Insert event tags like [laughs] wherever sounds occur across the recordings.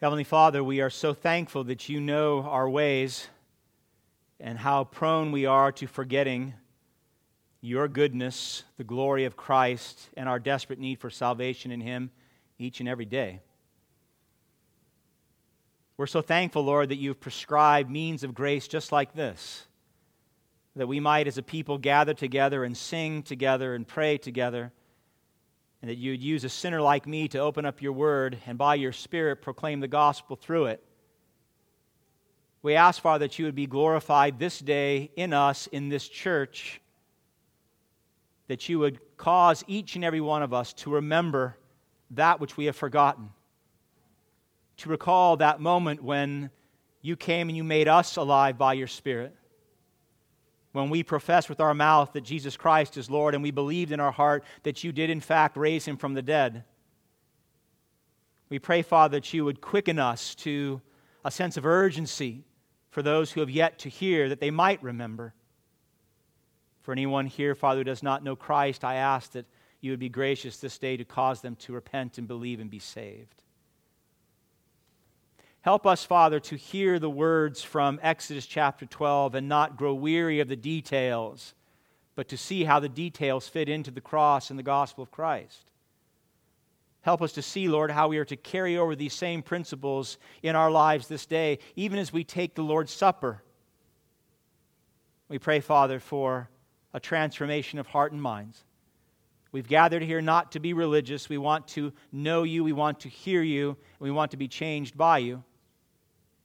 Heavenly Father, we are so thankful that you know our ways and how prone we are to forgetting your goodness, the glory of Christ, and our desperate need for salvation in Him each and every day. We're so thankful, Lord, that you've prescribed means of grace just like this, that we might, as a people, gather together and sing together and pray together, and that you would use a sinner like me to open up your word and by your Spirit proclaim the gospel through it. We ask, Father, that you would be glorified this day in us, in this church, that you would cause each and every one of us to remember that which we have forgotten to recall that moment when you came and you made us alive by your Spirit. When we profess with our mouth that Jesus Christ is Lord and we believed in our heart that you did, in fact, raise him from the dead. We pray, Father, that you would quicken us to a sense of urgency for those who have yet to hear, that they might remember. For anyone here, Father, who does not know Christ, I ask that you would be gracious this day to cause them to repent and believe and be saved. Help us, Father, to hear the words from Exodus chapter 12 and not grow weary of the details, but to see how the details fit into the cross and the gospel of Christ. Help us to see, Lord, how we are to carry over these same principles in our lives this day, even as we take the Lord's Supper. We pray, Father, for a transformation of heart and minds. We've gathered here not to be religious. We want to know you. We want to hear you. We want to be changed by you.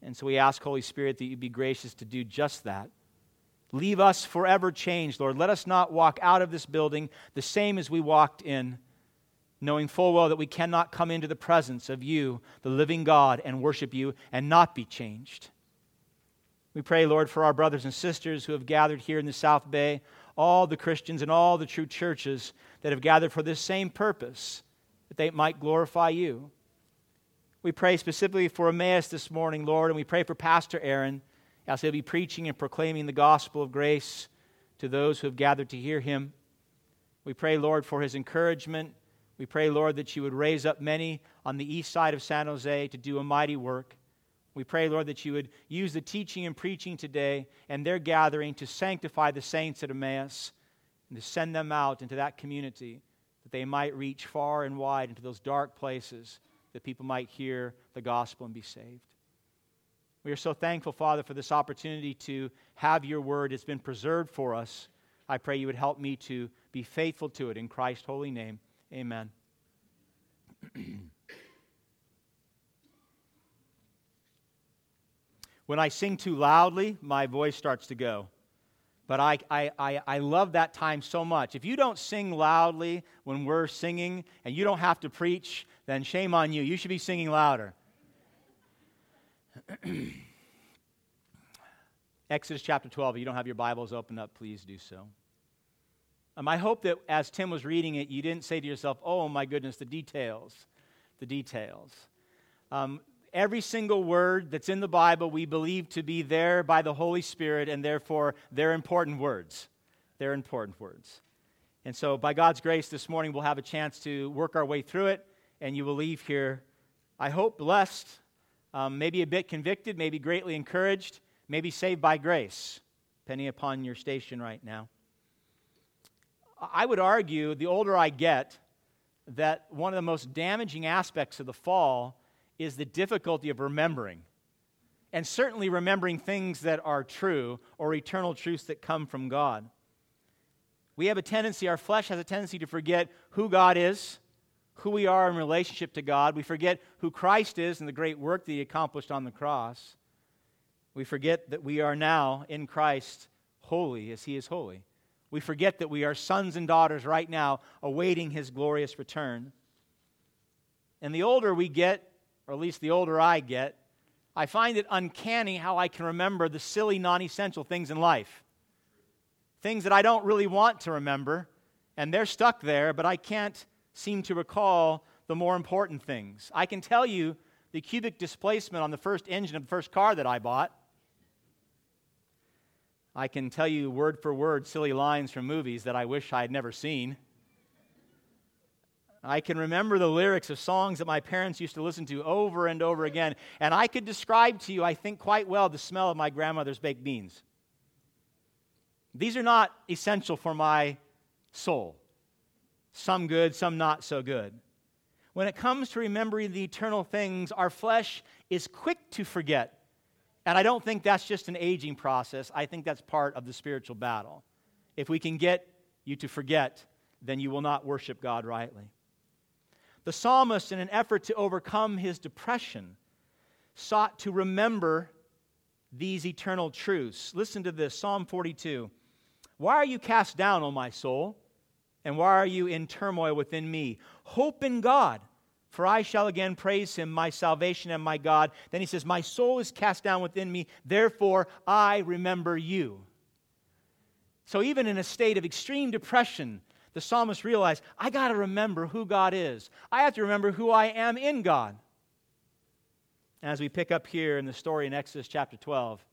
And so we ask, Holy Spirit, that you be gracious to do just that. Leave us forever changed, Lord. Let us not walk out of this building the same as we walked in, knowing full well that we cannot come into the presence of you, the living God, and worship you and not be changed. We pray, Lord, for our brothers and sisters who have gathered here in the South Bay, all the Christians and all the true churches that have gathered for this same purpose, that they might glorify you. We pray specifically for Emmaus this morning, Lord, and we pray for Pastor Aaron as he'll be preaching and proclaiming the gospel of grace to those who have gathered to hear him. We pray, Lord, for his encouragement. We pray, Lord, that you would raise up many on the east side of San Jose to do a mighty work. We pray, Lord, that you would use the teaching and preaching today and their gathering to sanctify the saints at Emmaus and to send them out into that community that they might reach far and wide into those dark places that people might hear the gospel and be saved. We are so thankful, Father, for this opportunity to have your word. It's been preserved for us. I pray you would help me to be faithful to it in Christ's holy name. Amen. [clears throat] when I sing too loudly, my voice starts to go. But I, I, I, I, love that time so much. If you don't sing loudly when we're singing and you don't have to preach, then shame on you. You should be singing louder. [clears throat] Exodus chapter 12. If you don't have your Bibles open up, please do so. Um, I hope that as Tim was reading it, you didn't say to yourself, oh my goodness, the details. The details. Um, every single word that's in the Bible we believe to be there by the Holy Spirit, and therefore they're important words. They're important words. And so, by God's grace, this morning we'll have a chance to work our way through it and you will leave here, I hope, blessed, um, maybe a bit convicted, maybe greatly encouraged, maybe saved by grace, depending upon your station right now. I would argue, the older I get, that one of the most damaging aspects of the fall is the difficulty of remembering. And certainly remembering things that are true or eternal truths that come from God. We have a tendency, our flesh has a tendency to forget who God is, who we are in relationship to God. We forget who Christ is and the great work that He accomplished on the cross. We forget that we are now in Christ holy as He is holy. We forget that we are sons and daughters right now awaiting His glorious return. And the older we get, or at least the older I get, I find it uncanny how I can remember the silly, non essential things in life. Things that I don't really want to remember, and they're stuck there, but I can't seem to recall the more important things. I can tell you the cubic displacement on the first engine of the first car that I bought. I can tell you word for word silly lines from movies that I wish I had never seen. I can remember the lyrics of songs that my parents used to listen to over and over again. And I could describe to you, I think, quite well the smell of my grandmother's baked beans. These are not essential for my soul. Some good, some not so good. When it comes to remembering the eternal things, our flesh is quick to forget. And I don't think that's just an aging process. I think that's part of the spiritual battle. If we can get you to forget, then you will not worship God rightly. The psalmist, in an effort to overcome his depression, sought to remember these eternal truths. Listen to this Psalm 42. Why are you cast down, O my soul? And why are you in turmoil within me? Hope in God, for I shall again praise him, my salvation and my God. Then he says, My soul is cast down within me, therefore I remember you. So, even in a state of extreme depression, the psalmist realized, I got to remember who God is. I have to remember who I am in God. And As we pick up here in the story in Exodus chapter 12,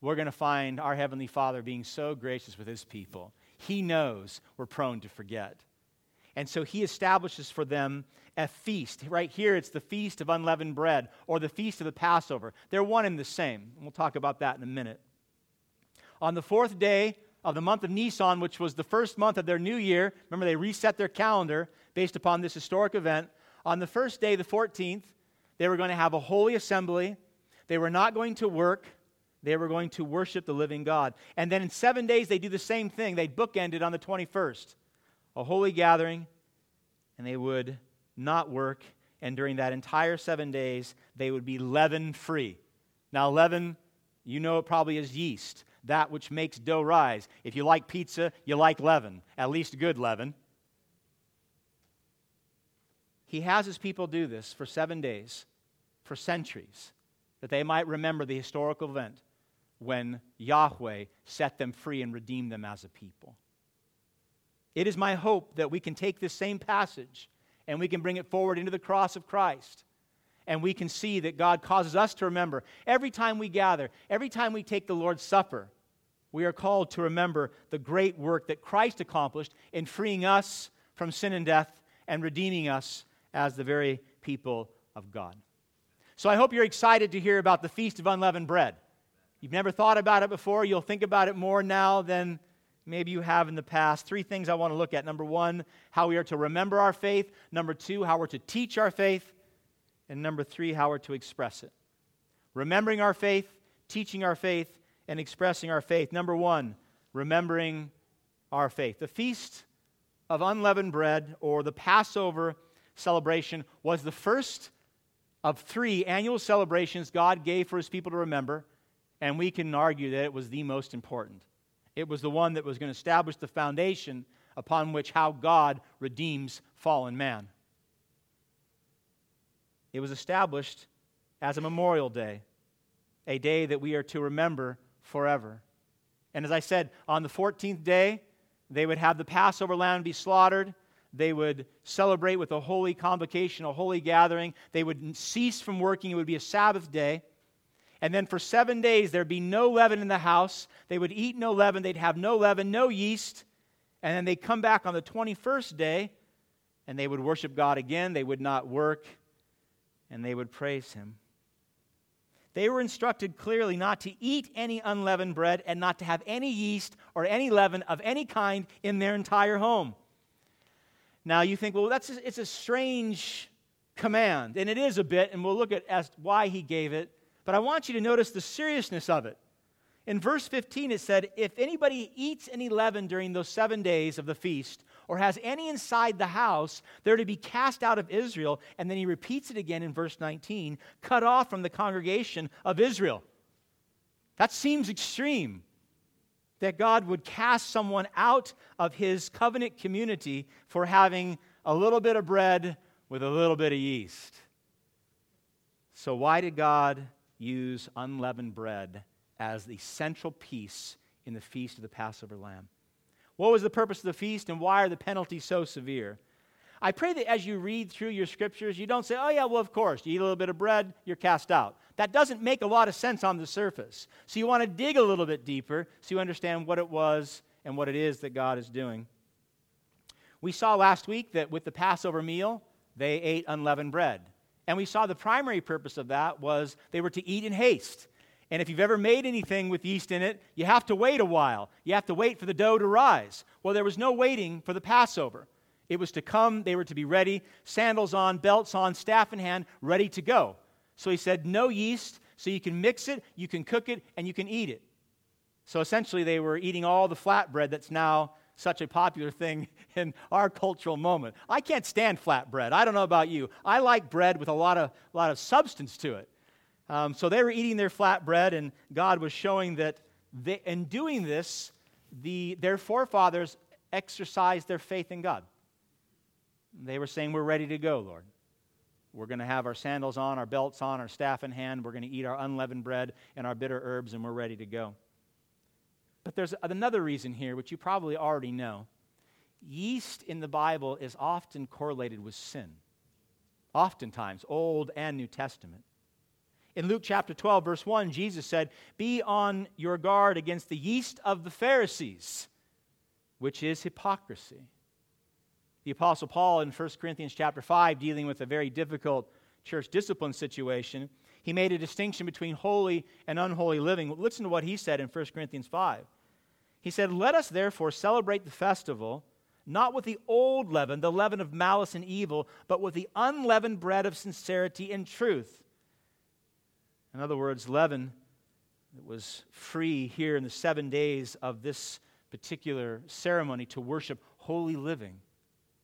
we're going to find our Heavenly Father being so gracious with His people. He knows we're prone to forget. And so He establishes for them a feast. Right here, it's the Feast of Unleavened Bread or the Feast of the Passover. They're one and the same. We'll talk about that in a minute. On the fourth day of the month of Nisan, which was the first month of their new year, remember they reset their calendar based upon this historic event. On the first day, the 14th, they were going to have a holy assembly. They were not going to work. They were going to worship the living God. And then in seven days, they do the same thing. They bookended on the 21st, a holy gathering, and they would not work. And during that entire seven days, they would be leaven free. Now, leaven, you know it probably is yeast, that which makes dough rise. If you like pizza, you like leaven, at least good leaven. He has his people do this for seven days, for centuries, that they might remember the historical event when Yahweh set them free and redeemed them as a people. It is my hope that we can take this same passage and we can bring it forward into the cross of Christ. And we can see that God causes us to remember every time we gather, every time we take the Lord's Supper, we are called to remember the great work that Christ accomplished in freeing us from sin and death and redeeming us as the very people of God. So I hope you're excited to hear about the Feast of Unleavened Bread. You've never thought about it before. You'll think about it more now than maybe you have in the past. Three things I want to look at. Number one, how we are to remember our faith. Number two, how we're to teach our faith. And number three, how we're to express it. Remembering our faith, teaching our faith, and expressing our faith. Number one, remembering our faith. The Feast of Unleavened Bread, or the Passover celebration, was the first of three annual celebrations God gave for his people to remember and we can argue that it was the most important. It was the one that was going to establish the foundation upon which how God redeems fallen man. It was established as a memorial day, a day that we are to remember forever. And as I said, on the 14th day, they would have the Passover lamb be slaughtered. They would celebrate with a holy convocation, a holy gathering. They would cease from working. It would be a Sabbath day. And then for seven days, there'd be no leaven in the house. They would eat no leaven. They'd have no leaven, no yeast. And then they'd come back on the 21st day and they would worship God again. They would not work and they would praise Him. They were instructed clearly not to eat any unleavened bread and not to have any yeast or any leaven of any kind in their entire home. Now you think, well, that's a, it's a strange command, and it is a bit, and we'll look at as why he gave it. But I want you to notice the seriousness of it. In verse 15, it said, If anybody eats any leaven during those seven days of the feast, or has any inside the house, they're to be cast out of Israel. And then he repeats it again in verse 19 cut off from the congregation of Israel. That seems extreme that God would cast someone out of his covenant community for having a little bit of bread with a little bit of yeast. So, why did God use unleavened bread as the central piece in the feast of the Passover lamb. What was the purpose of the feast and why are the penalties so severe? I pray that as you read through your scriptures, you don't say, oh, yeah, well, of course, you eat a little bit of bread, you're cast out. That doesn't make a lot of sense on the surface. So you want to dig a little bit deeper so you understand what it was and what it is that God is doing. We saw last week that with the Passover meal, they ate unleavened bread. And we saw the primary purpose of that was they were to eat in haste. And if you've ever made anything with yeast in it, you have to wait a while. You have to wait for the dough to rise. Well, there was no waiting for the Passover. It was to come, they were to be ready, sandals on, belts on, staff in hand, ready to go. So he said, No yeast, so you can mix it, you can cook it, and you can eat it. So essentially, they were eating all the flatbread that's now such a popular thing [laughs] in our cultural moment. I can't stand flatbread. I don't know about you. I like bread with a lot of, a lot of substance to it. Um, so they were eating their flatbread, and God was showing that they, in doing this, the, their forefathers exercised their faith in God. They were saying, We're ready to go, Lord. We're going to have our sandals on, our belts on, our staff in hand. We're going to eat our unleavened bread and our bitter herbs, and we're ready to go. But there's another reason here, which you probably already know. Yeast in the Bible is often correlated with sin, oftentimes, Old and New Testament. In Luke chapter 12, verse 1, Jesus said, Be on your guard against the yeast of the Pharisees, which is hypocrisy. The Apostle Paul in 1 Corinthians chapter 5, dealing with a very difficult church discipline situation, he made a distinction between holy and unholy living. Listen to what he said in 1 Corinthians 5. He said, Let us therefore celebrate the festival, not with the old leaven, the leaven of malice and evil, but with the unleavened bread of sincerity and truth. In other words, leaven that was free here in the seven days of this particular ceremony to worship holy living.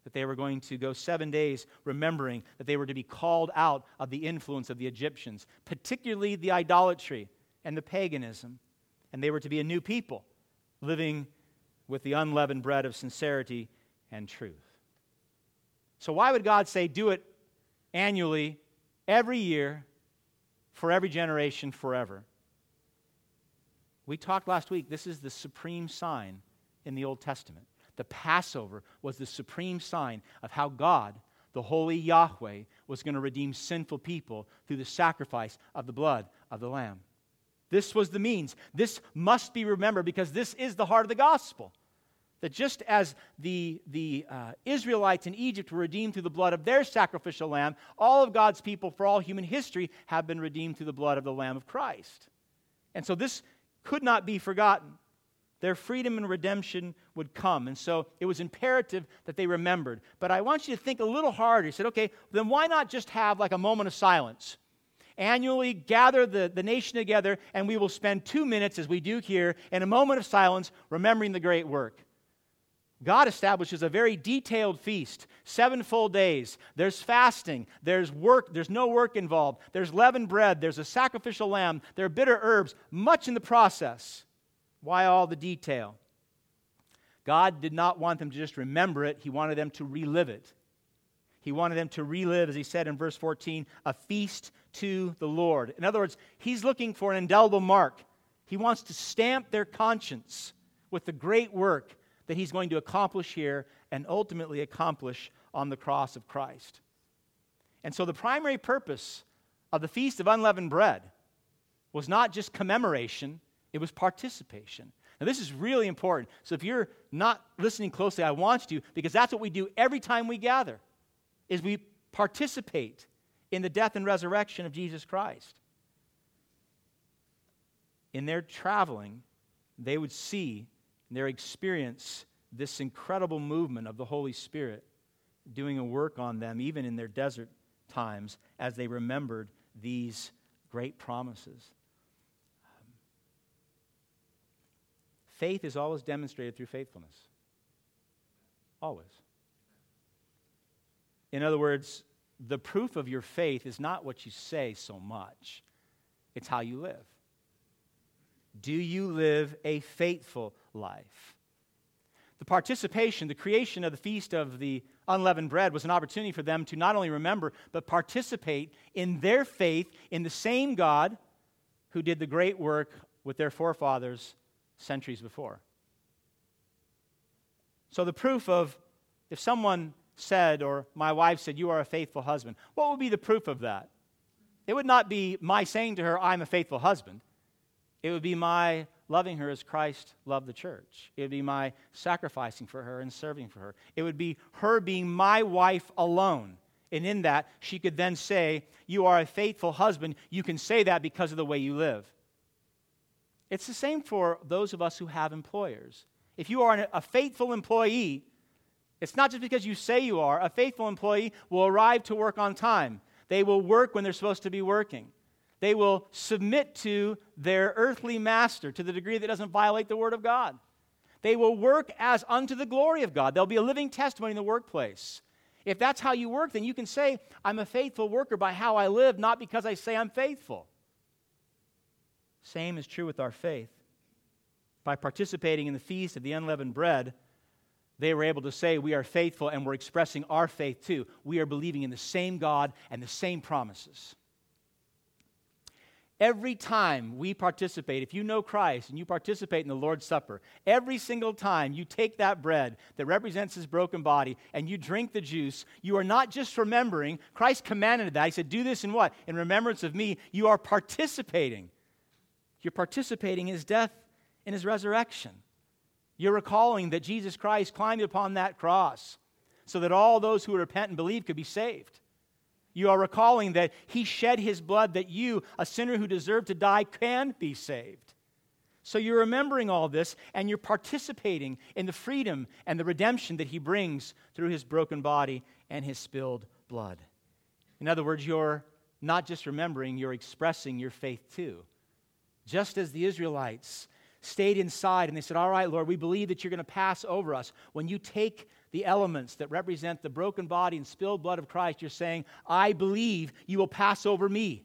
That they were going to go seven days remembering that they were to be called out of the influence of the Egyptians, particularly the idolatry and the paganism. And they were to be a new people, living with the unleavened bread of sincerity and truth. So, why would God say, do it annually, every year, for every generation forever. We talked last week, this is the supreme sign in the Old Testament. The Passover was the supreme sign of how God, the holy Yahweh, was going to redeem sinful people through the sacrifice of the blood of the Lamb. This was the means. This must be remembered because this is the heart of the gospel. That just as the, the uh, Israelites in Egypt were redeemed through the blood of their sacrificial lamb, all of God's people for all human history have been redeemed through the blood of the Lamb of Christ. And so this could not be forgotten. Their freedom and redemption would come. And so it was imperative that they remembered. But I want you to think a little harder. He said, okay, then why not just have like a moment of silence? Annually gather the, the nation together, and we will spend two minutes, as we do here, in a moment of silence, remembering the great work. God establishes a very detailed feast, seven full days. There's fasting, there's work, there's no work involved, there's leavened bread, there's a sacrificial lamb, there are bitter herbs, much in the process. Why all the detail? God did not want them to just remember it, He wanted them to relive it. He wanted them to relive, as He said in verse 14, a feast to the Lord. In other words, He's looking for an indelible mark. He wants to stamp their conscience with the great work that he's going to accomplish here and ultimately accomplish on the cross of Christ. And so the primary purpose of the Feast of Unleavened Bread was not just commemoration, it was participation. Now, this is really important. So if you're not listening closely, I want you to, because that's what we do every time we gather, is we participate in the death and resurrection of Jesus Christ. In their traveling, they would see and their experience this incredible movement of the Holy Spirit doing a work on them, even in their desert times, as they remembered these great promises. faith is always demonstrated through faithfulness. Always. In other words, the proof of your faith is not what you say so much, it's how you live. Do you live a faithful life? The participation, the creation of the feast of the unleavened bread was an opportunity for them to not only remember, but participate in their faith in the same God who did the great work with their forefathers centuries before. So, the proof of if someone said, or my wife said, You are a faithful husband, what would be the proof of that? It would not be my saying to her, I'm a faithful husband. It would be my loving her as Christ loved the church. It would be my sacrificing for her and serving for her. It would be her being my wife alone. And in that, she could then say, You are a faithful husband. You can say that because of the way you live. It's the same for those of us who have employers. If you are a faithful employee, it's not just because you say you are. A faithful employee will arrive to work on time. They will work when they're supposed to be working. They will submit to their earthly master to the degree that doesn't violate the word of God. They will work as unto the glory of God. They'll be a living testimony in the workplace. If that's how you work, then you can say, I'm a faithful worker by how I live, not because I say I'm faithful. Same is true with our faith. By participating in the feast of the unleavened bread, they were able to say, We are faithful, and we're expressing our faith too. We are believing in the same God and the same promises. Every time we participate, if you know Christ and you participate in the Lord's Supper, every single time you take that bread that represents his broken body and you drink the juice, you are not just remembering. Christ commanded that. He said, Do this in what? In remembrance of me. You are participating. You're participating in his death and his resurrection. You're recalling that Jesus Christ climbed upon that cross so that all those who repent and believe could be saved. You are recalling that he shed his blood that you, a sinner who deserved to die, can be saved. So you're remembering all this and you're participating in the freedom and the redemption that he brings through his broken body and his spilled blood. In other words, you're not just remembering, you're expressing your faith too. Just as the Israelites stayed inside and they said, All right, Lord, we believe that you're going to pass over us. When you take the elements that represent the broken body and spilled blood of Christ, you're saying, I believe you will pass over me.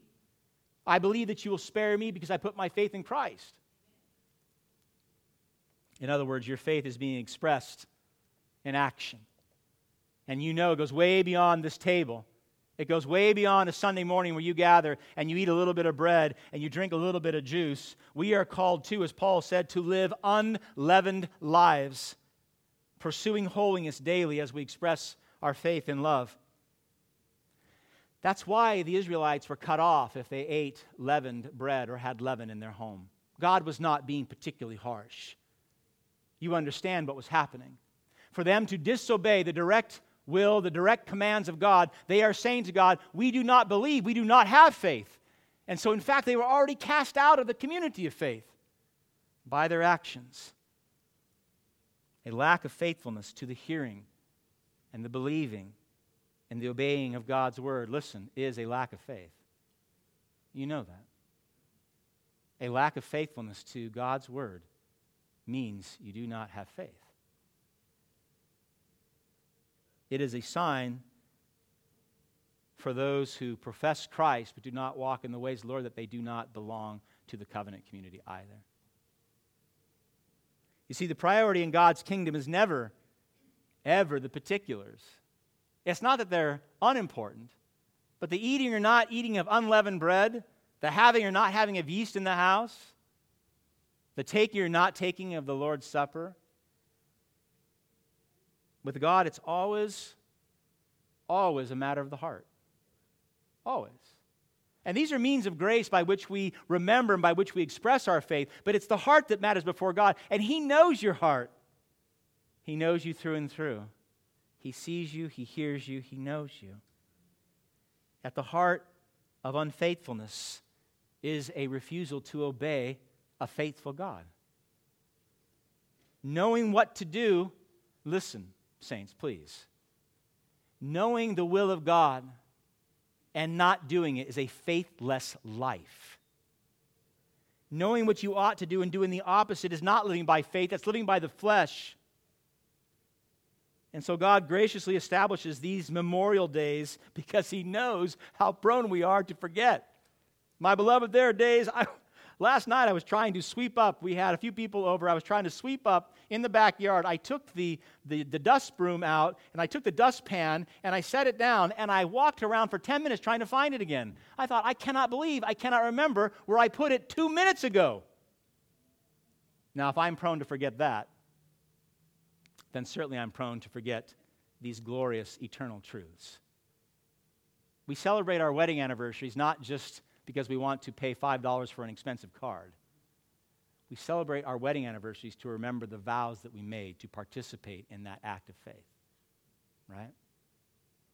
I believe that you will spare me because I put my faith in Christ. In other words, your faith is being expressed in action. And you know it goes way beyond this table. It goes way beyond a Sunday morning where you gather and you eat a little bit of bread and you drink a little bit of juice. We are called to, as Paul said, to live unleavened lives pursuing holiness daily as we express our faith in love. That's why the Israelites were cut off if they ate leavened bread or had leaven in their home. God was not being particularly harsh. You understand what was happening. For them to disobey the direct will, the direct commands of God, they are saying to God, We do not believe, we do not have faith. And so, in fact, they were already cast out of the community of faith by their actions. A lack of faithfulness to the hearing and the believing and the obeying of God's word, listen, is a lack of faith. You know that. A lack of faithfulness to God's word means you do not have faith. It is a sign for those who profess Christ but do not walk in the ways of the Lord that they do not belong to the covenant community either. You see, the priority in God's kingdom is never, ever the particulars. It's not that they're unimportant, but the eating or not eating of unleavened bread, the having or not having of yeast in the house, the taking or not taking of the Lord's Supper. With God, it's always, always a matter of the heart. Always. And these are means of grace by which we remember and by which we express our faith, but it's the heart that matters before God. And He knows your heart, He knows you through and through. He sees you, He hears you, He knows you. At the heart of unfaithfulness is a refusal to obey a faithful God. Knowing what to do, listen, saints, please. Knowing the will of God and not doing it is a faithless life. Knowing what you ought to do and doing the opposite is not living by faith, that's living by the flesh. And so God graciously establishes these memorial days because He knows how prone we are to forget. My beloved, there are days I, Last night I was trying to sweep up. We had a few people over. I was trying to sweep up in the backyard. I took the, the, the dust broom out and I took the dustpan and I set it down and I walked around for 10 minutes trying to find it again. I thought, I cannot believe, I cannot remember where I put it two minutes ago. Now, if I'm prone to forget that, then certainly I'm prone to forget these glorious eternal truths. We celebrate our wedding anniversaries not just because we want to pay $5 for an expensive card. We celebrate our wedding anniversaries to remember the vows that we made to participate in that act of faith. Right?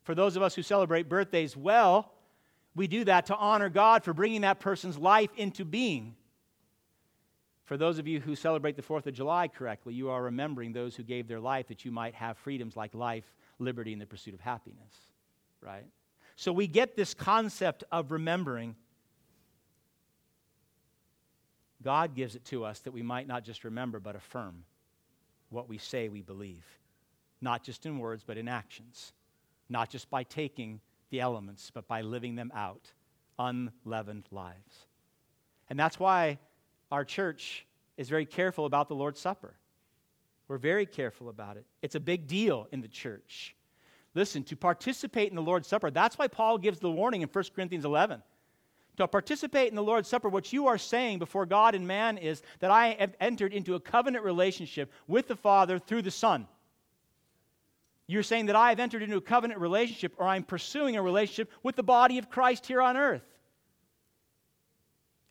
For those of us who celebrate birthdays, well, we do that to honor God for bringing that person's life into being. For those of you who celebrate the 4th of July correctly, you are remembering those who gave their life that you might have freedoms like life, liberty, and the pursuit of happiness. Right? So we get this concept of remembering. God gives it to us that we might not just remember, but affirm what we say we believe, not just in words, but in actions, not just by taking the elements, but by living them out, unleavened lives. And that's why our church is very careful about the Lord's Supper. We're very careful about it. It's a big deal in the church. Listen, to participate in the Lord's Supper, that's why Paul gives the warning in 1 Corinthians 11. To participate in the Lord's Supper, what you are saying before God and man is that I have entered into a covenant relationship with the Father through the Son. You're saying that I have entered into a covenant relationship or I'm pursuing a relationship with the body of Christ here on earth.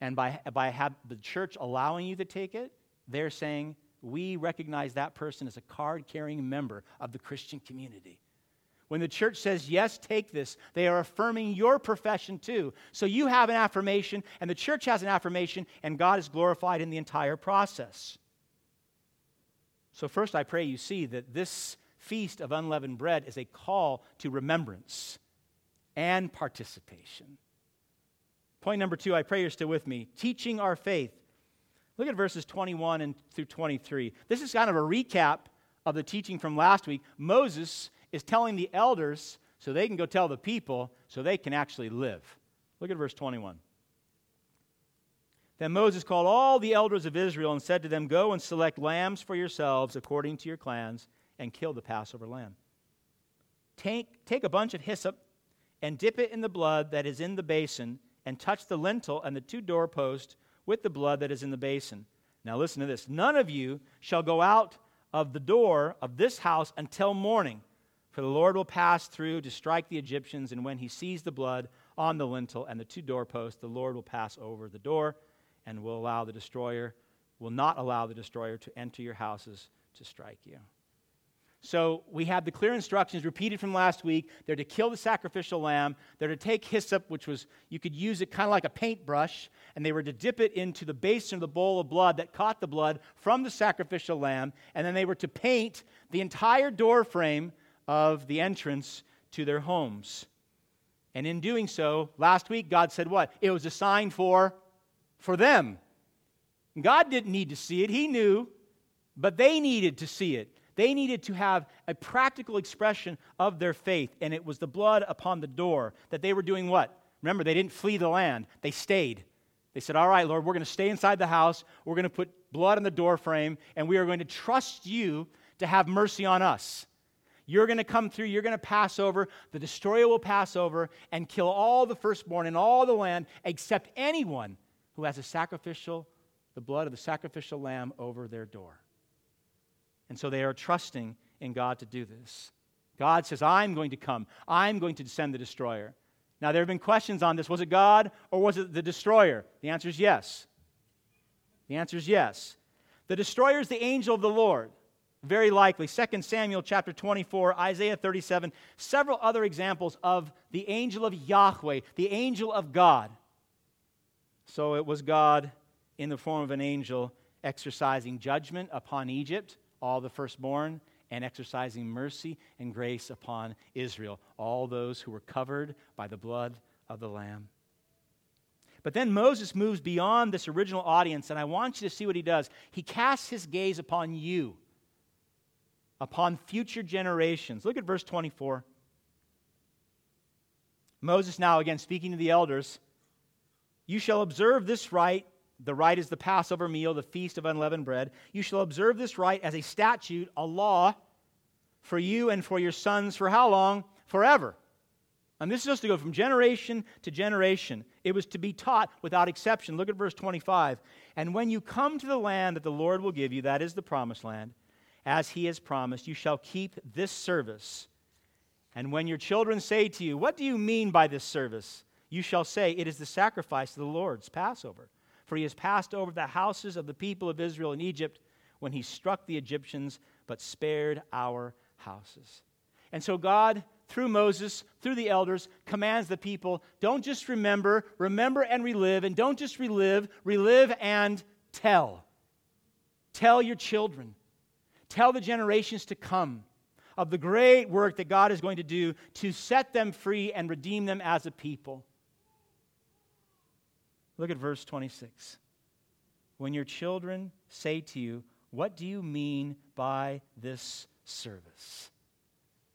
And by, by the church allowing you to take it, they're saying, we recognize that person as a card carrying member of the Christian community. When the church says, yes, take this, they are affirming your profession too. So you have an affirmation, and the church has an affirmation, and God is glorified in the entire process. So, first, I pray you see that this feast of unleavened bread is a call to remembrance and participation. Point number two, I pray you're still with me. Teaching our faith. Look at verses 21 and through 23. This is kind of a recap of the teaching from last week. Moses is telling the elders so they can go tell the people so they can actually live. Look at verse 21. Then Moses called all the elders of Israel and said to them, Go and select lambs for yourselves according to your clans and kill the Passover lamb. Take, take a bunch of hyssop and dip it in the blood that is in the basin and touch the lintel and the two doorposts with the blood that is in the basin. Now listen to this. None of you shall go out of the door of this house until morning. For the Lord will pass through to strike the Egyptians, and when he sees the blood on the lintel and the two doorposts, the Lord will pass over the door and will allow the destroyer, will not allow the destroyer to enter your houses to strike you. So we have the clear instructions repeated from last week. They're to kill the sacrificial lamb. They're to take hyssop, which was, you could use it kind of like a paintbrush, and they were to dip it into the basin of the bowl of blood that caught the blood from the sacrificial lamb. And then they were to paint the entire door frame of the entrance to their homes. And in doing so, last week, God said what? It was a sign for, for them. God didn't need to see it, He knew, but they needed to see it. They needed to have a practical expression of their faith, and it was the blood upon the door that they were doing what? Remember, they didn't flee the land, they stayed. They said, All right, Lord, we're going to stay inside the house. We're going to put blood on the door frame, and we are going to trust you to have mercy on us. You're going to come through, you're going to pass over, the destroyer will pass over and kill all the firstborn in all the land except anyone who has a sacrificial, the blood of the sacrificial lamb over their door. And so they are trusting in God to do this. God says, I'm going to come, I'm going to send the destroyer. Now, there have been questions on this. Was it God or was it the destroyer? The answer is yes. The answer is yes. The destroyer is the angel of the Lord. Very likely. 2 Samuel chapter 24, Isaiah 37, several other examples of the angel of Yahweh, the angel of God. So it was God in the form of an angel exercising judgment upon Egypt, all the firstborn, and exercising mercy and grace upon Israel, all those who were covered by the blood of the Lamb. But then Moses moves beyond this original audience, and I want you to see what he does. He casts his gaze upon you upon future generations. Look at verse 24. Moses, now again speaking to the elders, you shall observe this rite. The rite is the Passover meal, the feast of unleavened bread. You shall observe this rite as a statute, a law for you and for your sons for how long? Forever. And this is just to go from generation to generation. It was to be taught without exception. Look at verse 25. And when you come to the land that the Lord will give you, that is the promised land, as he has promised, you shall keep this service. And when your children say to you, What do you mean by this service? You shall say, It is the sacrifice of the Lord's Passover. for he has passed over the houses of the people of Israel in Egypt when he struck the Egyptians, but spared our houses. And so God, through Moses, through the elders, commands the people don't just remember, remember and relive, and don't just relive, relive and tell. Tell your children, tell the generations to come of the great work that God is going to do to set them free and redeem them as a people. Look at verse 26. When your children say to you, What do you mean by this service?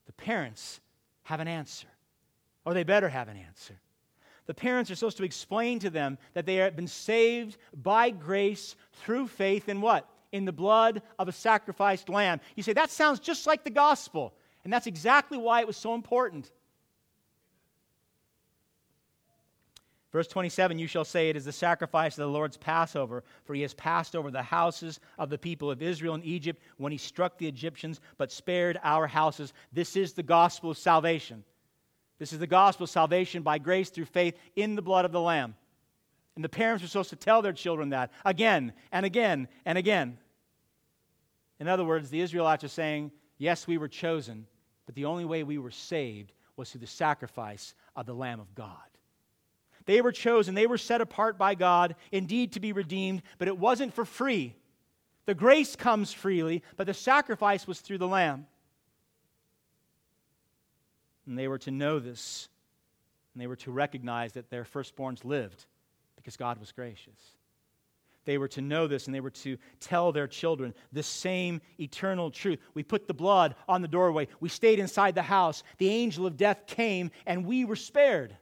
The parents have an answer, or they better have an answer. The parents are supposed to explain to them that they have been saved by grace through faith in what? In the blood of a sacrificed lamb. You say, that sounds just like the gospel. And that's exactly why it was so important. Verse 27 You shall say, It is the sacrifice of the Lord's Passover, for he has passed over the houses of the people of Israel in Egypt when he struck the Egyptians, but spared our houses. This is the gospel of salvation. This is the gospel of salvation by grace through faith in the blood of the Lamb. And the parents are supposed to tell their children that again and again and again. In other words, the Israelites are saying, Yes, we were chosen, but the only way we were saved was through the sacrifice of the Lamb of God. They were chosen, they were set apart by God, indeed to be redeemed, but it wasn't for free. The grace comes freely, but the sacrifice was through the Lamb. And they were to know this, and they were to recognize that their firstborns lived because God was gracious. They were to know this and they were to tell their children the same eternal truth. We put the blood on the doorway. We stayed inside the house. The angel of death came and we were spared.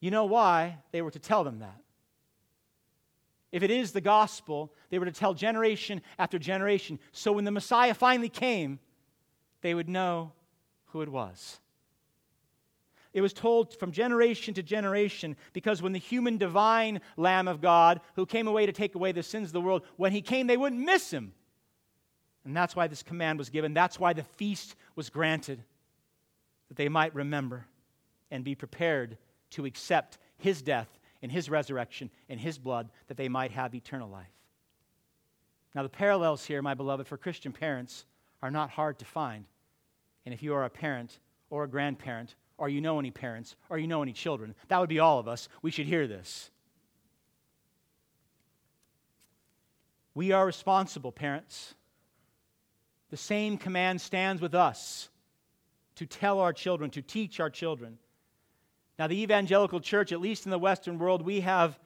You know why they were to tell them that? If it is the gospel, they were to tell generation after generation. So when the Messiah finally came, they would know who it was. It was told from generation to generation because when the human divine Lamb of God, who came away to take away the sins of the world, when he came, they wouldn't miss him. And that's why this command was given. That's why the feast was granted, that they might remember and be prepared to accept his death and his resurrection and his blood that they might have eternal life. Now, the parallels here, my beloved, for Christian parents are not hard to find. And if you are a parent or a grandparent, or you know any parents, or you know any children, that would be all of us. We should hear this. We are responsible, parents. The same command stands with us to tell our children, to teach our children now, the evangelical church, at least in the Western world, we have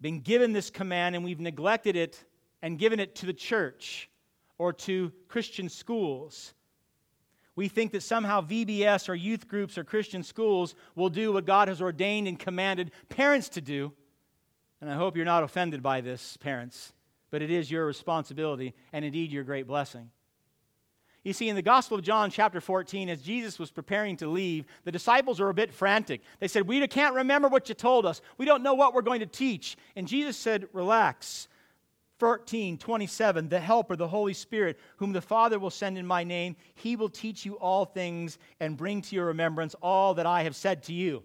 been given this command and we've neglected it and given it to the church or to Christian schools. We think that somehow VBS or youth groups or Christian schools will do what God has ordained and commanded parents to do. And I hope you're not offended by this, parents, but it is your responsibility and indeed your great blessing. You see, in the Gospel of John, chapter 14, as Jesus was preparing to leave, the disciples were a bit frantic. They said, We can't remember what you told us. We don't know what we're going to teach. And Jesus said, Relax. 14, 27, the Helper, the Holy Spirit, whom the Father will send in my name, he will teach you all things and bring to your remembrance all that I have said to you.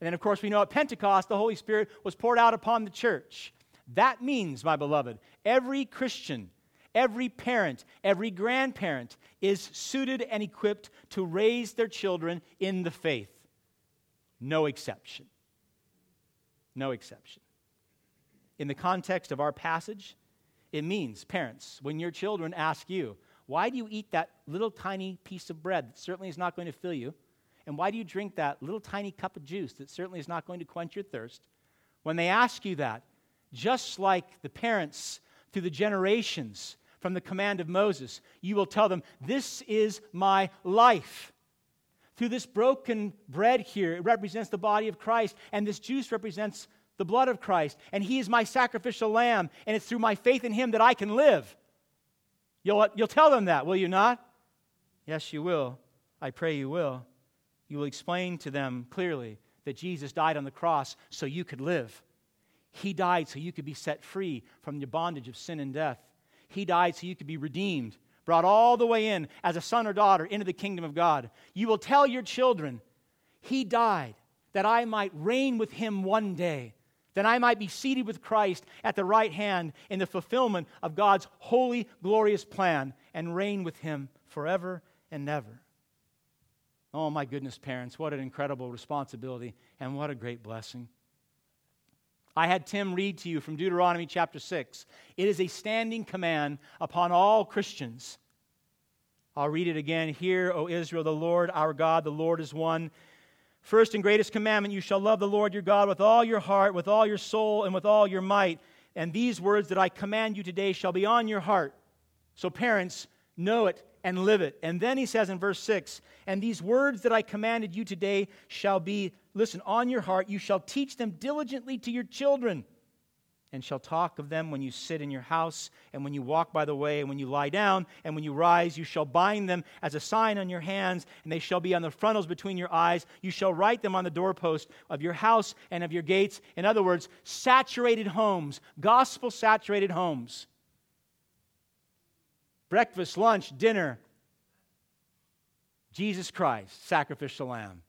And then, of course, we know at Pentecost, the Holy Spirit was poured out upon the church. That means, my beloved, every Christian Every parent, every grandparent is suited and equipped to raise their children in the faith. No exception. No exception. In the context of our passage, it means, parents, when your children ask you, why do you eat that little tiny piece of bread that certainly is not going to fill you? And why do you drink that little tiny cup of juice that certainly is not going to quench your thirst? When they ask you that, just like the parents through the generations from the command of Moses. You will tell them, This is my life. Through this broken bread here, it represents the body of Christ, and this juice represents the blood of Christ, and He is my sacrificial lamb, and it's through my faith in Him that I can live. You'll, you'll tell them that, will you not? Yes, you will. I pray you will. You will explain to them clearly that Jesus died on the cross so you could live. He died so you could be set free from the bondage of sin and death. He died so you could be redeemed, brought all the way in as a son or daughter into the kingdom of God. You will tell your children, He died that I might reign with him one day, that I might be seated with Christ at the right hand in the fulfillment of God's holy, glorious plan and reign with him forever and ever. Oh, my goodness, parents, what an incredible responsibility and what a great blessing. I had Tim read to you from Deuteronomy chapter 6. It is a standing command upon all Christians. I'll read it again. Hear, O Israel, the Lord our God, the Lord is one. First and greatest commandment you shall love the Lord your God with all your heart, with all your soul, and with all your might. And these words that I command you today shall be on your heart. So, parents, know it and live it. And then he says in verse 6 And these words that I commanded you today shall be, listen, on your heart. You shall teach them diligently to your children and shall talk of them when you sit in your house, and when you walk by the way, and when you lie down, and when you rise, you shall bind them as a sign on your hands, and they shall be on the frontlets between your eyes. You shall write them on the doorpost of your house and of your gates. In other words, saturated homes, gospel saturated homes. Breakfast, lunch, dinner. Jesus Christ, sacrificial lamb,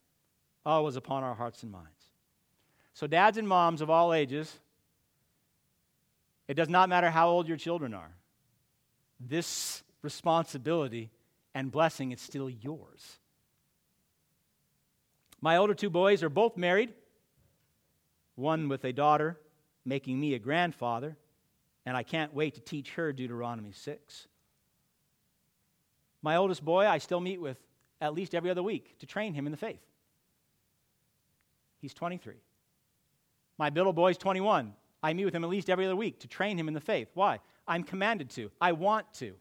always upon our hearts and minds. So, dads and moms of all ages, it does not matter how old your children are. This responsibility and blessing is still yours. My older two boys are both married, one with a daughter, making me a grandfather, and I can't wait to teach her Deuteronomy 6. My oldest boy, I still meet with at least every other week to train him in the faith. He's 23. My middle boy's 21. I meet with him at least every other week to train him in the faith. Why? I'm commanded to. I want to.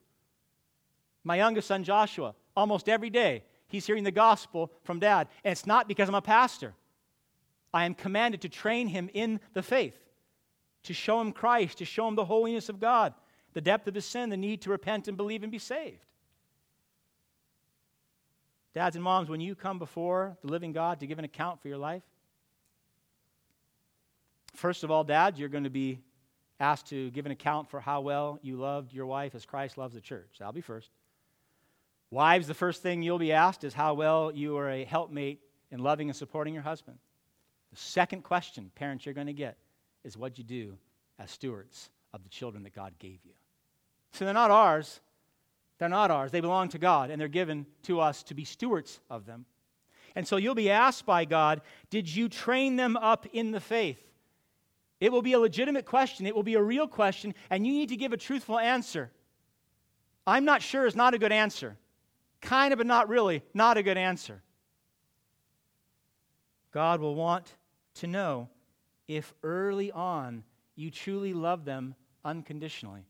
My youngest son, Joshua, almost every day, he's hearing the gospel from dad. And it's not because I'm a pastor. I am commanded to train him in the faith, to show him Christ, to show him the holiness of God, the depth of his sin, the need to repent and believe and be saved. Dads and moms, when you come before the living God to give an account for your life, First of all, dad, you're going to be asked to give an account for how well you loved your wife as Christ loves the church. That'll be first. Wives, the first thing you'll be asked is how well you are a helpmate in loving and supporting your husband. The second question, parents, you're going to get is what you do as stewards of the children that God gave you. So they're not ours. They're not ours. They belong to God, and they're given to us to be stewards of them. And so you'll be asked by God, Did you train them up in the faith? It will be a legitimate question, it will be a real question, and you need to give a truthful answer. I'm not sure is not a good answer. Kind of, but not really, not a good answer. God will want to know if early on you truly love them unconditionally.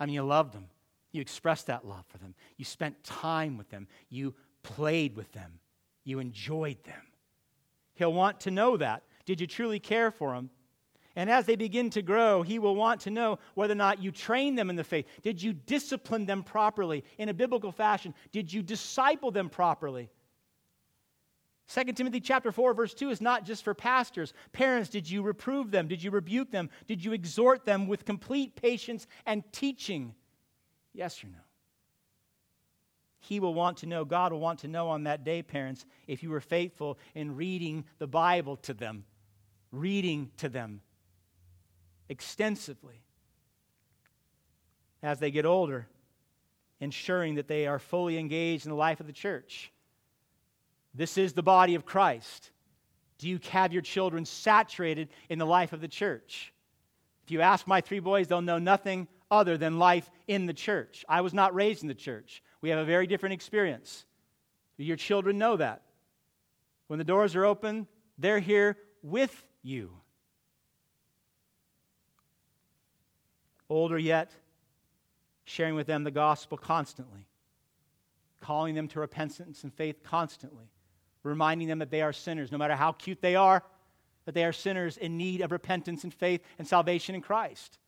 I mean, you loved them. You expressed that love for them. You spent time with them. You played with them. You enjoyed them. He'll want to know that. Did you truly care for them? And as they begin to grow, he will want to know whether or not you train them in the faith. Did you discipline them properly in a biblical fashion? Did you disciple them properly? 2 Timothy chapter 4 verse 2 is not just for pastors. Parents, did you reprove them? Did you rebuke them? Did you exhort them with complete patience and teaching? Yes or no? He will want to know, God will want to know on that day, parents, if you were faithful in reading the Bible to them, reading to them extensively as they get older, ensuring that they are fully engaged in the life of the church. This is the body of Christ. Do you have your children saturated in the life of the church? If you ask my three boys, they'll know nothing other than life in the church. I was not raised in the church. We have a very different experience. Do your children know that. When the doors are open, they're here with you. Older yet, sharing with them the gospel constantly, calling them to repentance and faith constantly, reminding them that they are sinners, no matter how cute they are, that they are sinners in need of repentance and faith and salvation in Christ.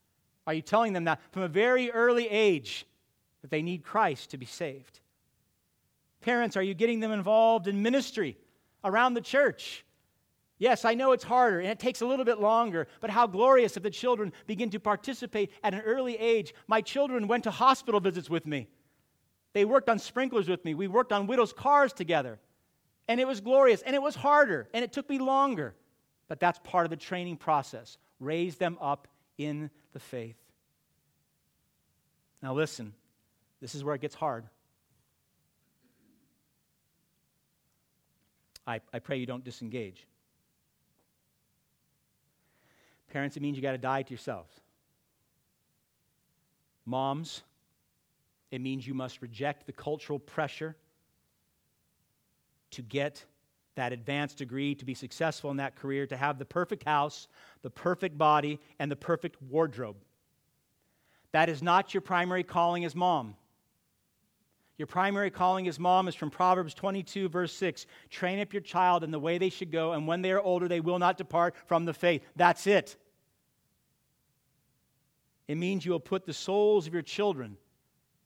Are you telling them that from a very early age that they need Christ to be saved? Parents, are you getting them involved in ministry around the church? Yes, I know it's harder and it takes a little bit longer, but how glorious if the children begin to participate at an early age. My children went to hospital visits with me. They worked on sprinklers with me. We worked on widows' cars together. And it was glorious, and it was harder, and it took me longer. But that's part of the training process. Raise them up in the faith. Now, listen, this is where it gets hard. I, I pray you don't disengage. Parents, it means you got to die to yourselves. Moms, it means you must reject the cultural pressure to get that advanced degree, to be successful in that career, to have the perfect house, the perfect body, and the perfect wardrobe. That is not your primary calling as mom. Your primary calling as mom is from Proverbs 22, verse 6. Train up your child in the way they should go, and when they are older, they will not depart from the faith. That's it. It means you will put the souls of your children,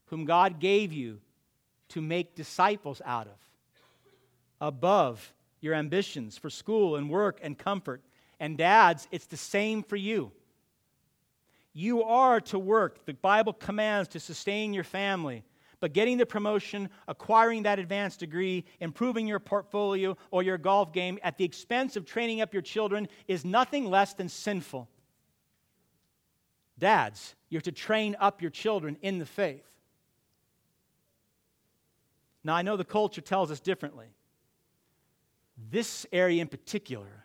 whom God gave you to make disciples out of, above your ambitions for school and work and comfort. And dads, it's the same for you. You are to work. The Bible commands to sustain your family but getting the promotion, acquiring that advanced degree, improving your portfolio or your golf game at the expense of training up your children is nothing less than sinful. Dads, you're to train up your children in the faith. Now, I know the culture tells us differently. This area in particular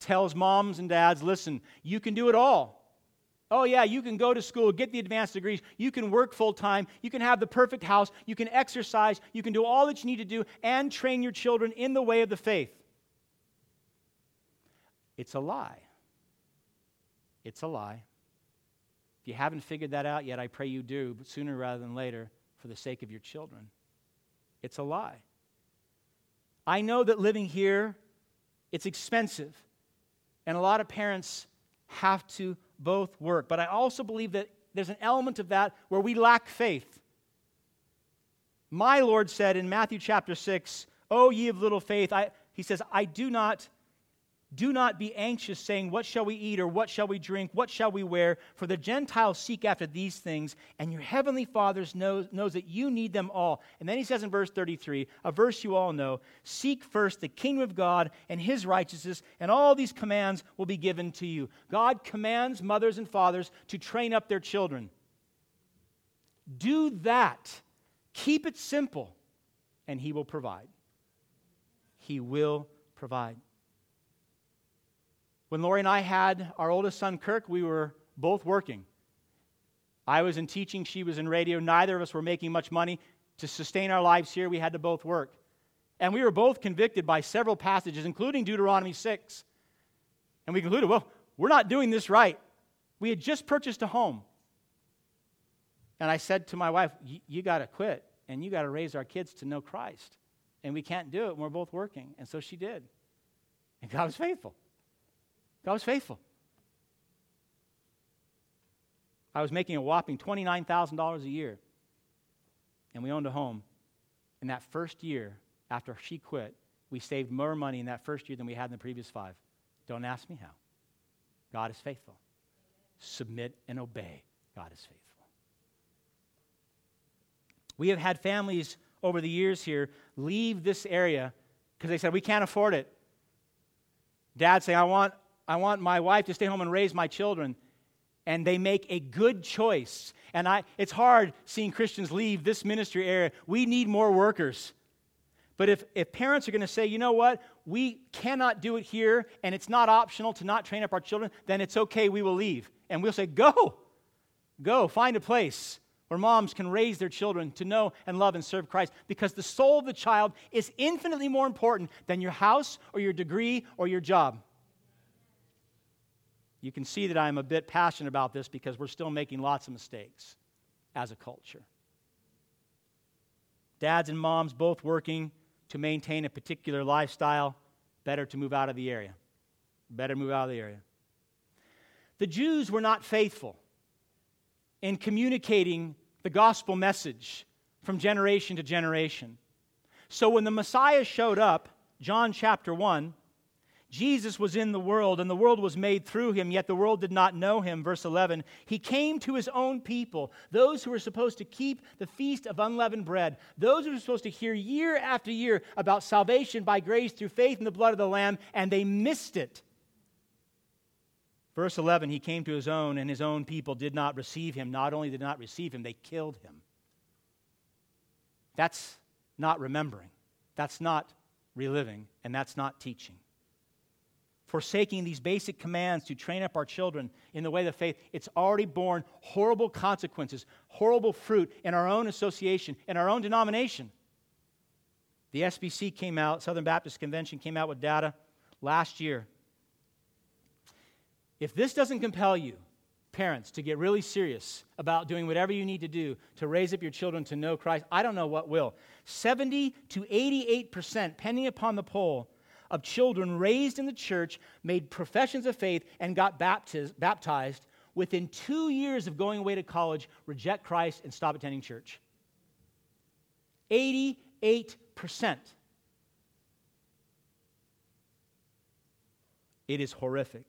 tells moms and dads listen, you can do it all. Oh, yeah, you can go to school, get the advanced degrees, you can work full time, you can have the perfect house, you can exercise, you can do all that you need to do, and train your children in the way of the faith. It's a lie. It's a lie. If you haven't figured that out yet, I pray you do, but sooner rather than later, for the sake of your children. It's a lie. I know that living here, it's expensive. And a lot of parents have to both work. But I also believe that there's an element of that where we lack faith. My Lord said in Matthew chapter 6, O ye of little faith, I, he says, I do not do not be anxious, saying, What shall we eat, or what shall we drink, what shall we wear? For the Gentiles seek after these things, and your heavenly Father knows, knows that you need them all. And then he says in verse 33, a verse you all know Seek first the kingdom of God and his righteousness, and all these commands will be given to you. God commands mothers and fathers to train up their children. Do that. Keep it simple, and he will provide. He will provide. When Lori and I had our oldest son, Kirk, we were both working. I was in teaching, she was in radio. Neither of us were making much money. To sustain our lives here, we had to both work. And we were both convicted by several passages, including Deuteronomy 6. And we concluded, well, we're not doing this right. We had just purchased a home. And I said to my wife, You got to quit and you got to raise our kids to know Christ. And we can't do it when we're both working. And so she did. And God was faithful. God was faithful. I was making a whopping $29,000 a year, and we owned a home. In that first year, after she quit, we saved more money in that first year than we had in the previous five. Don't ask me how. God is faithful. Submit and obey. God is faithful. We have had families over the years here leave this area because they said, We can't afford it. Dad saying, I want I want my wife to stay home and raise my children. And they make a good choice. And I, it's hard seeing Christians leave this ministry area. We need more workers. But if, if parents are going to say, you know what, we cannot do it here, and it's not optional to not train up our children, then it's okay, we will leave. And we'll say, go, go, find a place where moms can raise their children to know and love and serve Christ because the soul of the child is infinitely more important than your house or your degree or your job. You can see that I'm a bit passionate about this because we're still making lots of mistakes as a culture. Dads and moms both working to maintain a particular lifestyle, better to move out of the area. Better move out of the area. The Jews were not faithful in communicating the gospel message from generation to generation. So when the Messiah showed up, John chapter 1, Jesus was in the world, and the world was made through him, yet the world did not know him. Verse 11 He came to his own people, those who were supposed to keep the feast of unleavened bread, those who were supposed to hear year after year about salvation by grace through faith in the blood of the Lamb, and they missed it. Verse 11 He came to his own, and his own people did not receive him. Not only did not receive him, they killed him. That's not remembering, that's not reliving, and that's not teaching forsaking these basic commands to train up our children in the way of the faith, it's already borne horrible consequences, horrible fruit in our own association, in our own denomination. The SBC came out, Southern Baptist Convention came out with data last year. If this doesn't compel you, parents, to get really serious about doing whatever you need to do to raise up your children to know Christ, I don't know what will. 70 to 88%, depending upon the poll, of children raised in the church made professions of faith and got baptized within two years of going away to college, reject Christ, and stop attending church. 88%. It is horrific.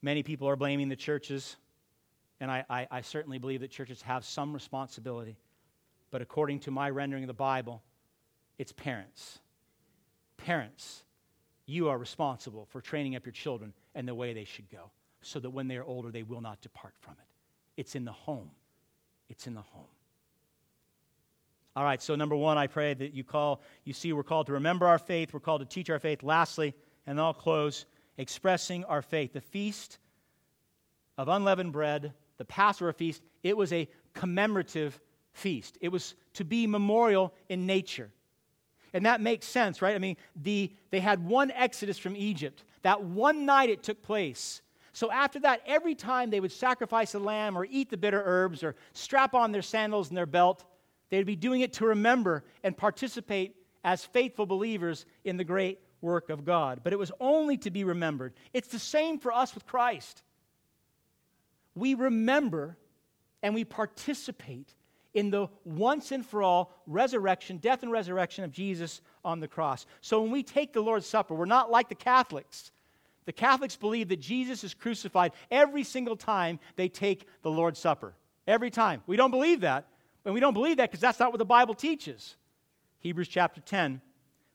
Many people are blaming the churches, and I, I, I, certainly believe that churches have some responsibility. But according to my rendering of the Bible, it's parents. Parents, you are responsible for training up your children and the way they should go so that when they are older, they will not depart from it. It's in the home. It's in the home. All right, so number one, I pray that you call, you see, we're called to remember our faith, we're called to teach our faith. Lastly, and I'll close, expressing our faith. The feast of unleavened bread, the Passover feast, it was a commemorative feast. It was to be memorial in nature. And that makes sense, right? I mean, the, they had one exodus from Egypt. That one night it took place. So after that, every time they would sacrifice a lamb or eat the bitter herbs or strap on their sandals and their belt, they'd be doing it to remember and participate as faithful believers in the great work of God. But it was only to be remembered. It's the same for us with Christ. We remember and we participate in the once and for all resurrection, death and resurrection of Jesus on the cross. So when we take the Lord's Supper, we're not like the Catholics. The Catholics believe that Jesus is crucified every single time they take the Lord's Supper. Every time. We don't believe that. And we don't believe that because that's not what the Bible teaches. Hebrews chapter 10,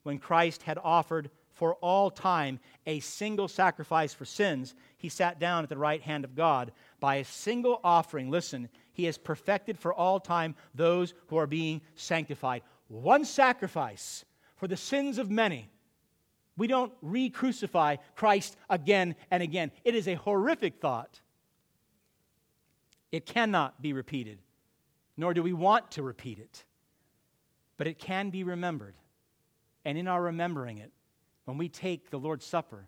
when Christ had offered for all time a single sacrifice for sins, he sat down at the right hand of God. By a single offering, listen, he has perfected for all time those who are being sanctified. One sacrifice for the sins of many. We don't re crucify Christ again and again. It is a horrific thought. It cannot be repeated, nor do we want to repeat it. But it can be remembered. And in our remembering it, when we take the Lord's Supper,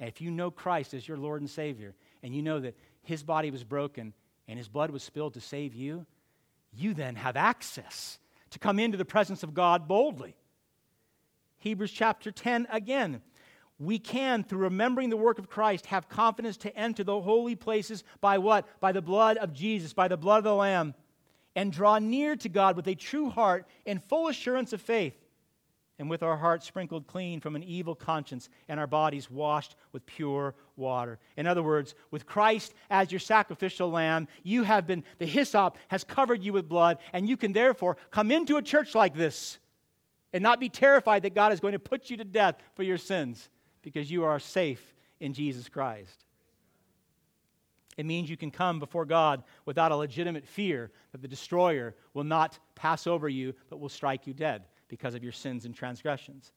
if you know Christ as your Lord and Savior, and you know that his body was broken and his blood was spilled to save you, you then have access to come into the presence of God boldly. Hebrews chapter 10 again. We can, through remembering the work of Christ, have confidence to enter the holy places by what? By the blood of Jesus, by the blood of the Lamb, and draw near to God with a true heart and full assurance of faith and with our hearts sprinkled clean from an evil conscience and our bodies washed with pure water. In other words, with Christ as your sacrificial lamb, you have been, the hyssop has covered you with blood, and you can therefore come into a church like this and not be terrified that God is going to put you to death for your sins because you are safe in Jesus Christ. It means you can come before God without a legitimate fear that the destroyer will not pass over you but will strike you dead because of your sins and transgressions.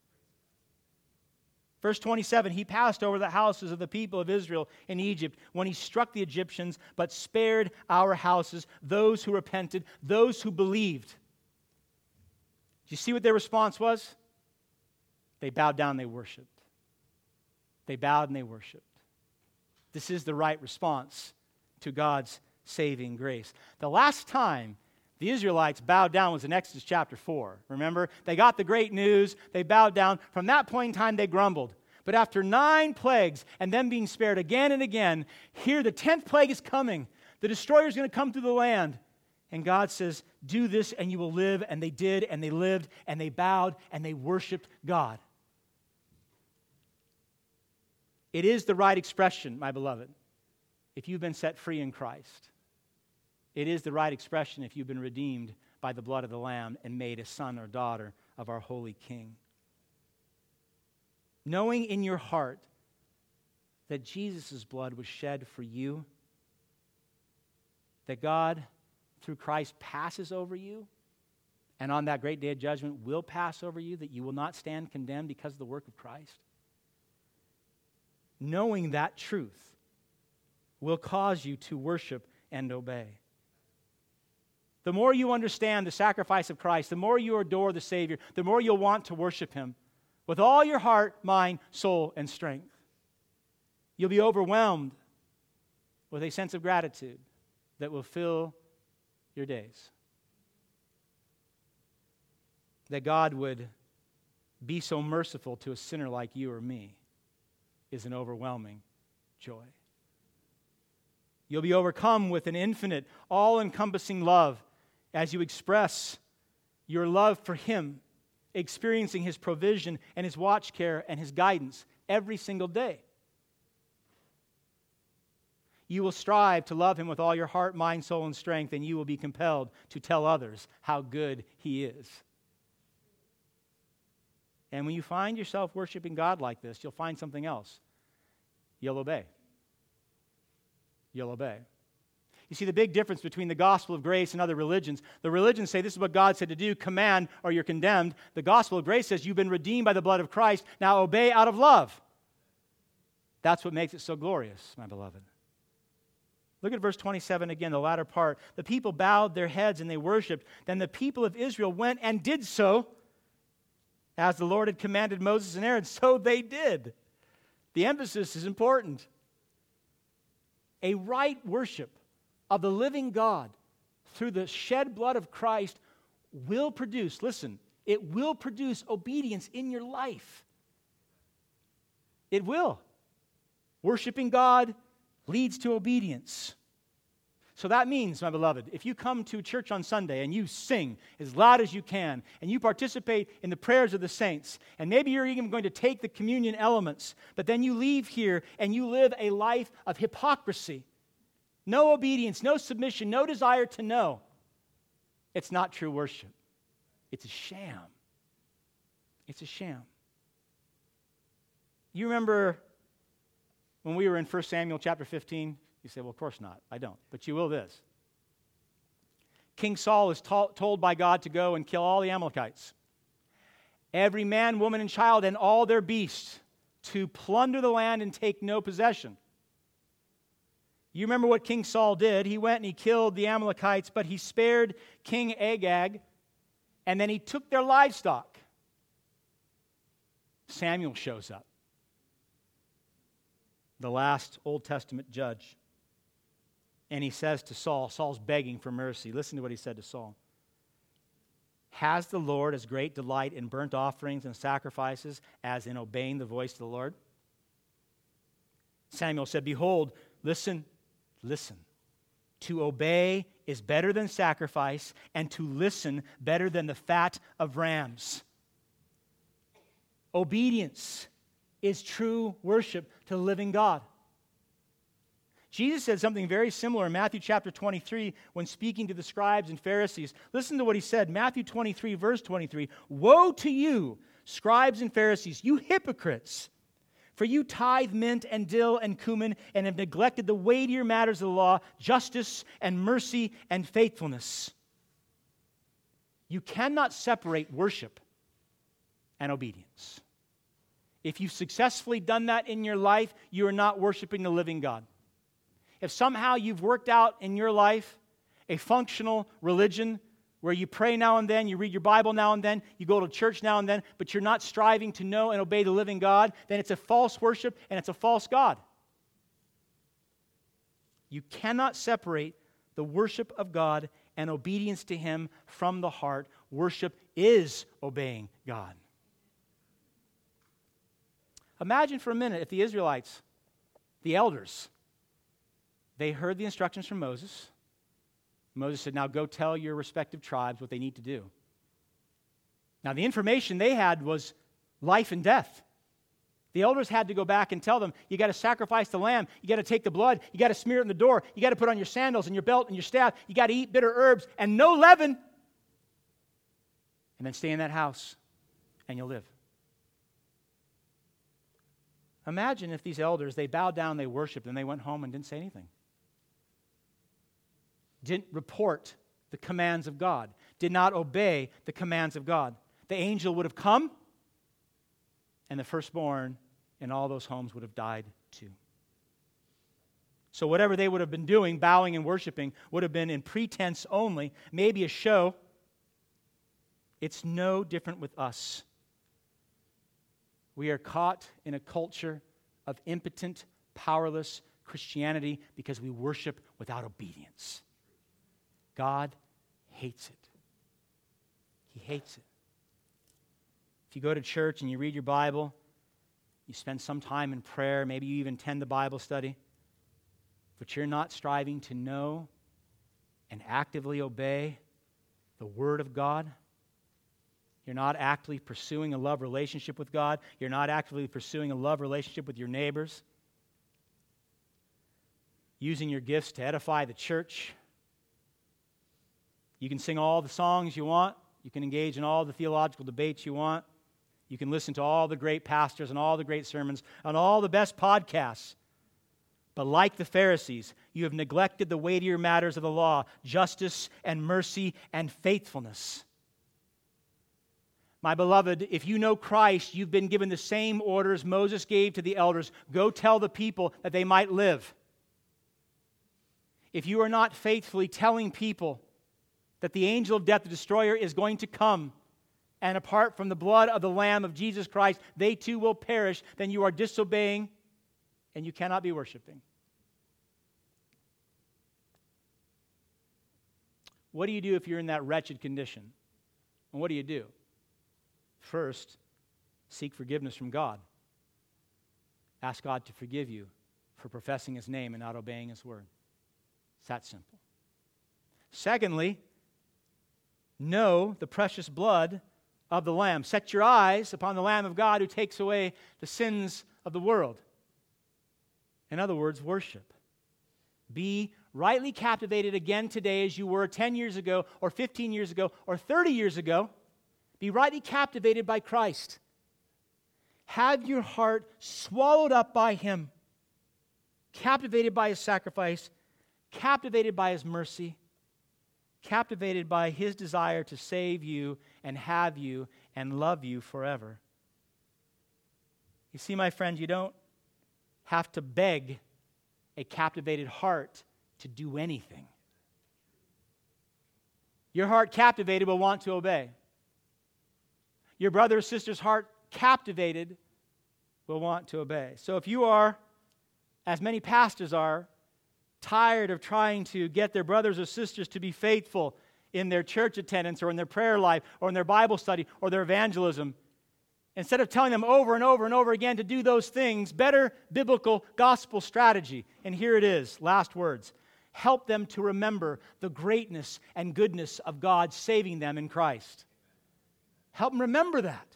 Verse 27 He passed over the houses of the people of Israel in Egypt when he struck the Egyptians, but spared our houses, those who repented, those who believed. Do you see what their response was? They bowed down, they worshiped. They bowed and they worshiped. This is the right response to God's saving grace. The last time the Israelites bowed down was in Exodus chapter 4. Remember? They got the great news, they bowed down. From that point in time, they grumbled. But after nine plagues and them being spared again and again, here the tenth plague is coming. The destroyer is going to come through the land. And God says, Do this and you will live. And they did, and they lived, and they bowed, and they worshiped God. It is the right expression, my beloved, if you've been set free in Christ. It is the right expression if you've been redeemed by the blood of the Lamb and made a son or daughter of our holy King. Knowing in your heart that Jesus' blood was shed for you, that God, through Christ, passes over you, and on that great day of judgment will pass over you, that you will not stand condemned because of the work of Christ. Knowing that truth will cause you to worship and obey. The more you understand the sacrifice of Christ, the more you adore the Savior, the more you'll want to worship Him with all your heart, mind, soul, and strength. You'll be overwhelmed with a sense of gratitude that will fill your days. That God would be so merciful to a sinner like you or me is an overwhelming joy. You'll be overcome with an infinite, all encompassing love as you express your love for Him, experiencing His provision and His watch care and His guidance every single day. You will strive to love Him with all your heart, mind, soul, and strength, and you will be compelled to tell others how good He is. And when you find yourself worshiping God like this, you'll find something else. You'll obey. You'll obey. You see the big difference between the gospel of grace and other religions. The religions say this is what God said to do command or you're condemned. The gospel of grace says you've been redeemed by the blood of Christ. Now obey out of love. That's what makes it so glorious, my beloved. Look at verse 27 again, the latter part. The people bowed their heads and they worshiped. Then the people of Israel went and did so as the Lord had commanded Moses and Aaron. So they did. The emphasis is important. A right worship of the living God through the shed blood of Christ will produce, listen, it will produce obedience in your life. It will. Worshiping God leads to obedience. So that means, my beloved, if you come to church on Sunday and you sing as loud as you can, and you participate in the prayers of the saints, and maybe you're even going to take the communion elements, but then you leave here and you live a life of hypocrisy, no obedience, no submission, no desire to know, it's not true worship. It's a sham. It's a sham. You remember when we were in 1 Samuel chapter 15? You say, well, of course not. I don't. But you will this. King Saul is to- told by God to go and kill all the Amalekites. Every man, woman, and child, and all their beasts, to plunder the land and take no possession. You remember what King Saul did. He went and he killed the Amalekites, but he spared King Agag, and then he took their livestock. Samuel shows up, the last Old Testament judge. And he says to Saul, Saul's begging for mercy. Listen to what he said to Saul. Has the Lord as great delight in burnt offerings and sacrifices as in obeying the voice of the Lord? Samuel said, Behold, listen, listen. To obey is better than sacrifice, and to listen better than the fat of rams. Obedience is true worship to the living God. Jesus said something very similar in Matthew chapter 23 when speaking to the scribes and Pharisees. Listen to what he said Matthew 23, verse 23 Woe to you, scribes and Pharisees, you hypocrites! For you tithe mint and dill and cumin and have neglected the weightier matters of the law, justice and mercy and faithfulness. You cannot separate worship and obedience. If you've successfully done that in your life, you are not worshiping the living God. If somehow you've worked out in your life a functional religion where you pray now and then, you read your Bible now and then, you go to church now and then, but you're not striving to know and obey the living God, then it's a false worship and it's a false God. You cannot separate the worship of God and obedience to Him from the heart. Worship is obeying God. Imagine for a minute if the Israelites, the elders, they heard the instructions from Moses Moses said, Now go tell your respective tribes what they need to do. Now, the information they had was life and death. The elders had to go back and tell them, you got to sacrifice the lamb. You got to take the blood. You got to smear it in the door. You got to put on your sandals and your belt and your staff. You got to eat bitter herbs and no leaven. And then stay in that house and you'll live. Imagine if these elders, they bowed down, they worshiped, and they went home and didn't say anything. Didn't report the commands of God, did not obey the commands of God. The angel would have come, and the firstborn in all those homes would have died too. So, whatever they would have been doing, bowing and worshiping, would have been in pretense only, maybe a show. It's no different with us. We are caught in a culture of impotent, powerless Christianity because we worship without obedience. God hates it. He hates it. If you go to church and you read your Bible, you spend some time in prayer, maybe you even attend the Bible study, but you're not striving to know and actively obey the Word of God, you're not actively pursuing a love relationship with God. You're not actively pursuing a love relationship with your neighbors. Using your gifts to edify the church. You can sing all the songs you want. You can engage in all the theological debates you want. You can listen to all the great pastors and all the great sermons on all the best podcasts. But like the Pharisees, you have neglected the weightier matters of the law justice and mercy and faithfulness. My beloved, if you know Christ, you've been given the same orders Moses gave to the elders go tell the people that they might live. If you are not faithfully telling people that the angel of death, the destroyer, is going to come, and apart from the blood of the Lamb of Jesus Christ, they too will perish, then you are disobeying and you cannot be worshiping. What do you do if you're in that wretched condition? And what do you do? First, seek forgiveness from God. Ask God to forgive you for professing His name and not obeying His word. It's that simple. Secondly, know the precious blood of the Lamb. Set your eyes upon the Lamb of God who takes away the sins of the world. In other words, worship. Be rightly captivated again today as you were 10 years ago, or 15 years ago, or 30 years ago be rightly captivated by Christ. Have your heart swallowed up by Him, captivated by His sacrifice, captivated by His mercy, captivated by His desire to save you and have you and love you forever. You see, my friend, you don't have to beg a captivated heart to do anything. Your heart captivated will want to obey your brother or sister's heart captivated will want to obey. So if you are, as many pastors are, tired of trying to get their brothers or sisters to be faithful in their church attendance or in their prayer life or in their Bible study or their evangelism, instead of telling them over and over and over again to do those things, better biblical gospel strategy. And here it is last words help them to remember the greatness and goodness of God saving them in Christ. Help them remember that.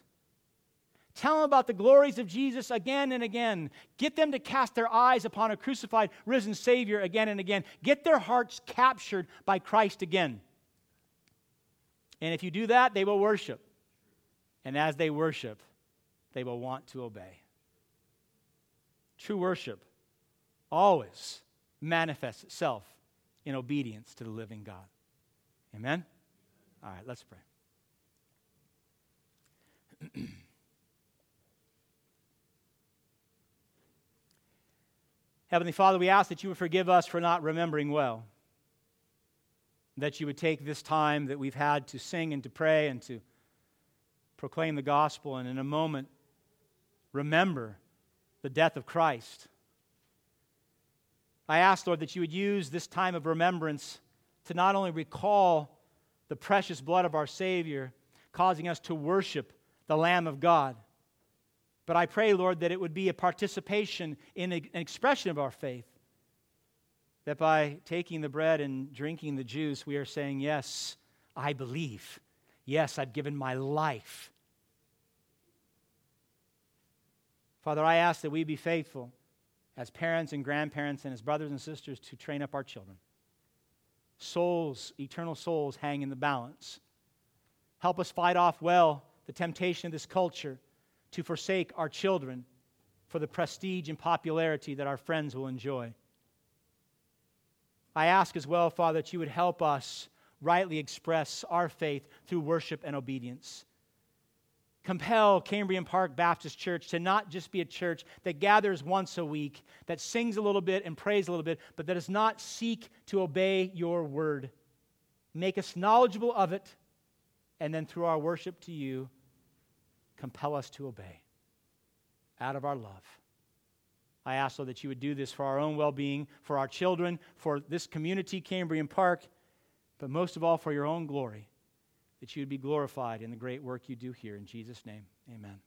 Tell them about the glories of Jesus again and again. Get them to cast their eyes upon a crucified, risen Savior again and again. Get their hearts captured by Christ again. And if you do that, they will worship. And as they worship, they will want to obey. True worship always manifests itself in obedience to the living God. Amen? All right, let's pray. [clears throat] Heavenly Father, we ask that you would forgive us for not remembering well. That you would take this time that we've had to sing and to pray and to proclaim the gospel, and in a moment, remember the death of Christ. I ask, Lord, that you would use this time of remembrance to not only recall the precious blood of our Savior, causing us to worship the Lamb of God. But I pray, Lord, that it would be a participation in an expression of our faith. That by taking the bread and drinking the juice, we are saying, Yes, I believe. Yes, I've given my life. Father, I ask that we be faithful as parents and grandparents and as brothers and sisters to train up our children. Souls, eternal souls, hang in the balance. Help us fight off well the temptation of this culture to forsake our children for the prestige and popularity that our friends will enjoy. I ask as well, Father, that you would help us rightly express our faith through worship and obedience. Compel Cambrian Park Baptist Church to not just be a church that gathers once a week, that sings a little bit and prays a little bit, but that does not seek to obey your word. Make us knowledgeable of it, and then through our worship to you, compel us to obey out of our love. I ask, Lord, that you would do this for our own well being, for our children, for this community, Cambrian Park, but most of all for your own glory, that you would be glorified in the great work you do here. In Jesus' name, amen.